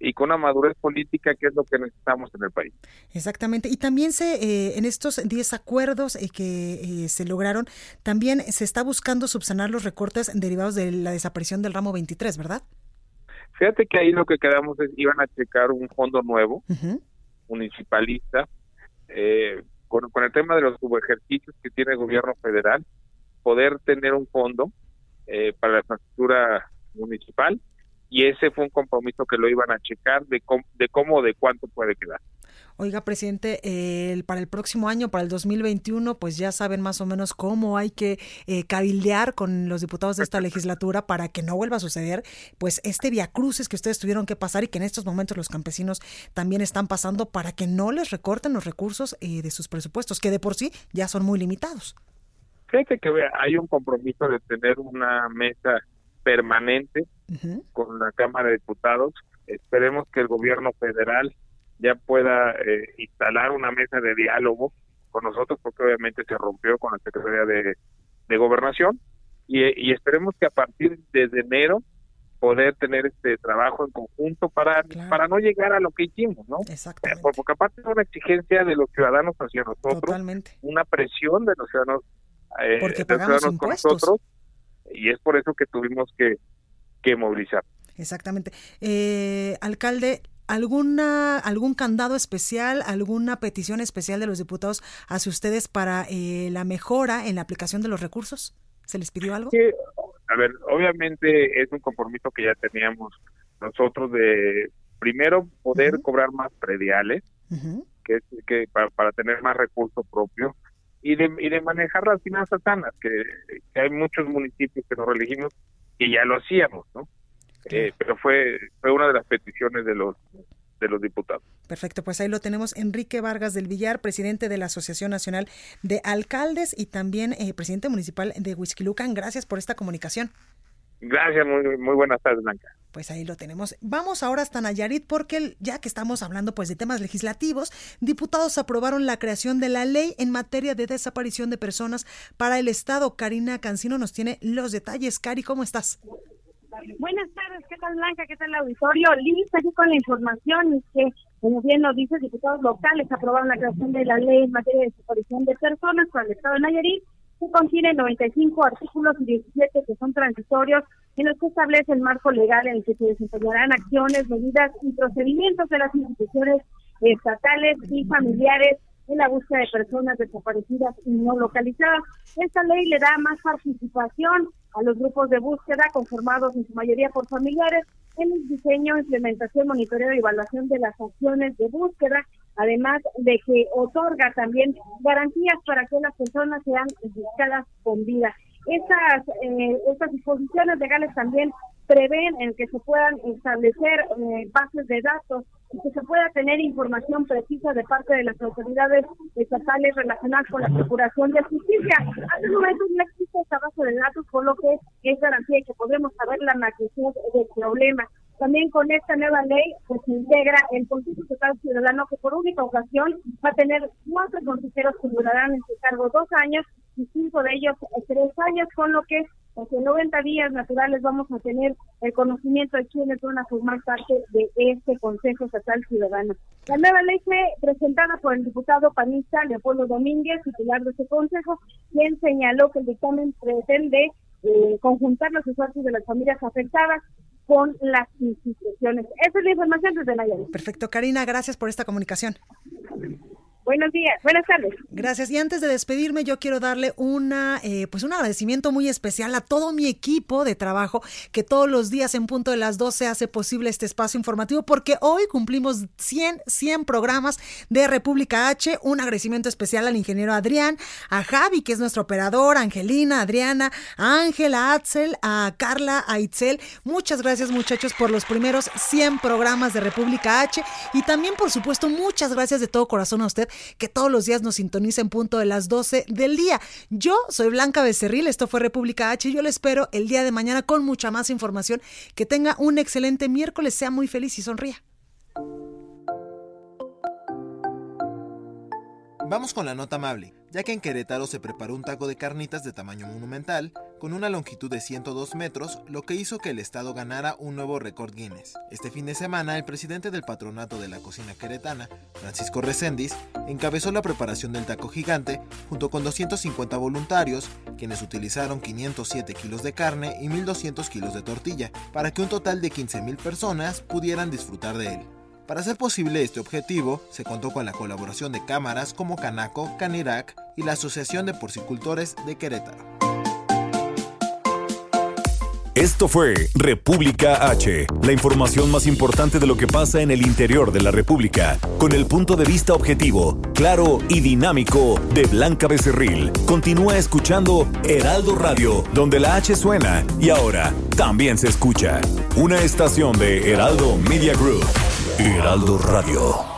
y con una madurez política que es lo que necesitamos en el país. Exactamente. Y también se eh, en estos 10 acuerdos eh, que se lograron, también se está buscando subsanar los recortes derivados de la desaparición del ramo 23, ¿verdad? Fíjate que ahí lo que quedamos es iban a checar un fondo nuevo, municipalista, eh, con, el tema de los subejercicios que tiene el gobierno federal, poder tener un fondo eh, para la infraestructura municipal y ese fue un compromiso que lo iban a checar de cómo, de cómo de cuánto puede quedar. Oiga, presidente, para el próximo año, para el 2021, pues ya saben más o menos cómo hay que eh, cabildear con los diputados de esta legislatura para que no vuelva a suceder, pues este viacruces que ustedes tuvieron que pasar y que en estos momentos los campesinos también están pasando para que no les recorten los recursos eh, de sus presupuestos, que de por sí ya son muy limitados. Fíjate que hay un compromiso de tener una mesa permanente con la Cámara de Diputados. Esperemos que el gobierno federal ya pueda eh, instalar una mesa de diálogo con nosotros, porque obviamente se rompió con la Secretaría de, Gobernación, y, esperemos que a partir de enero poder tener este trabajo en conjunto para para no llegar a lo que hicimos, ¿no? Exactamente. Porque aparte es una exigencia de los ciudadanos hacia nosotros, Totalmente. una presión de los ciudadanos, eh, Porque de pagamos ciudadanos con nosotros, y es por eso que tuvimos que, que movilizar. Exactamente. Eh, alcalde, ¿alguna, ¿algún candado especial, alguna petición especial de los diputados hacia ustedes para eh, la mejora en la aplicación de los recursos? ¿Se les pidió algo? Sí, a ver, obviamente es un compromiso que ya teníamos nosotros de primero poder cobrar más prediales, que es que para, para tener más recurso propio y de, y de manejar las finanzas sanas, que, que hay muchos municipios que nos elegimos y ya lo hacíamos, ¿no? Eh, pero fue fue una de las peticiones de los de los diputados. Perfecto, pues ahí lo tenemos. Enrique Vargas del Villar, presidente de la Asociación Nacional de Alcaldes y también eh, presidente municipal de Huixquilucan. Gracias por esta comunicación. Gracias, muy, muy buenas tardes, Blanca. Pues ahí lo tenemos. Vamos ahora hasta Nayarit porque ya que estamos hablando pues de temas legislativos, diputados aprobaron la creación de la ley en materia de desaparición de personas para el Estado. Karina Cancino nos tiene los detalles. Cari, ¿cómo estás? Buenas tardes, ¿qué tal Blanca? ¿Qué tal auditorio? Liz, aquí con la información que, como bien nos dice, diputados locales aprobaron la creación de la ley en materia de desaparición de personas para el Estado de Nayarit, que contiene 95 artículos y 17 que son transitorios, en los que establece el marco legal en el que se desempeñarán acciones, medidas y procedimientos de las instituciones estatales y familiares en la búsqueda de personas desaparecidas y no localizadas. Esta ley le da más participación a los grupos de búsqueda conformados en su mayoría por familiares en el diseño, implementación, monitoreo y evaluación de las acciones de búsqueda, además de que otorga también garantías para que las personas sean buscadas con vida. Estas, eh, estas disposiciones legales también prevén en que se puedan establecer eh, bases de datos y que se pueda tener información precisa de parte de las autoridades estatales relacionadas con la procuración de justicia. Hasta el momento no existe esta base de datos, por lo que es garantía de que podremos saber la magnitud del problema. También con esta nueva ley pues, se integra el Consejo Estatal Ciudadano que por única ocasión va a tener cuatro consejeros que durarán en su cargo dos años y cinco de ellos eh, tres años, con lo que en 90 días naturales vamos a tener el conocimiento de quiénes van a formar parte de este Consejo Estatal Ciudadano. La nueva ley fue presentada por el diputado panista Leopoldo Domínguez, titular de este consejo, quien señaló que el dictamen pretende eh, conjuntar los esfuerzos de las familias afectadas con las instituciones. Esa es la información desde Nayarit. Perfecto, Karina, gracias por esta comunicación. Buenos días, buenas tardes. Gracias. Y antes de despedirme, yo quiero darle una, eh, pues un agradecimiento muy especial a todo mi equipo de trabajo que todos los días en punto de las 12 hace posible este espacio informativo porque hoy cumplimos 100, 100 programas de República H. Un agradecimiento especial al ingeniero Adrián, a Javi, que es nuestro operador, a Angelina, Adriana, a Ángela, a Axel, a Carla, a Itzel. Muchas gracias muchachos por los primeros 100 programas de República H y también por supuesto muchas gracias de todo corazón a usted que todos los días nos sintoniza en punto de las 12 del día. Yo soy Blanca Becerril, esto fue República H y yo le espero el día de mañana con mucha más información. Que tenga un excelente miércoles, sea muy feliz y sonría. Vamos con la nota amable, ya que en Querétaro se preparó un taco de carnitas de tamaño monumental, con una longitud de 102 metros, lo que hizo que el estado ganara un nuevo récord Guinness. Este fin de semana, el presidente del patronato de la cocina queretana, Francisco Recendis, encabezó la preparación del taco gigante junto con 250 voluntarios, quienes utilizaron 507 kilos de carne y 1.200 kilos de tortilla, para que un total de 15.000 personas pudieran disfrutar de él. Para hacer posible este objetivo, se contó con la colaboración de cámaras como Canaco, Canirac y la Asociación de Porcicultores de Querétaro. Esto fue República H, la información más importante de lo que pasa en el interior de la República, con el punto de vista objetivo, claro y dinámico de Blanca Becerril. Continúa escuchando Heraldo Radio, donde la H suena y ahora también se escucha. Una estación de Heraldo Media Group. Heraldo Radio.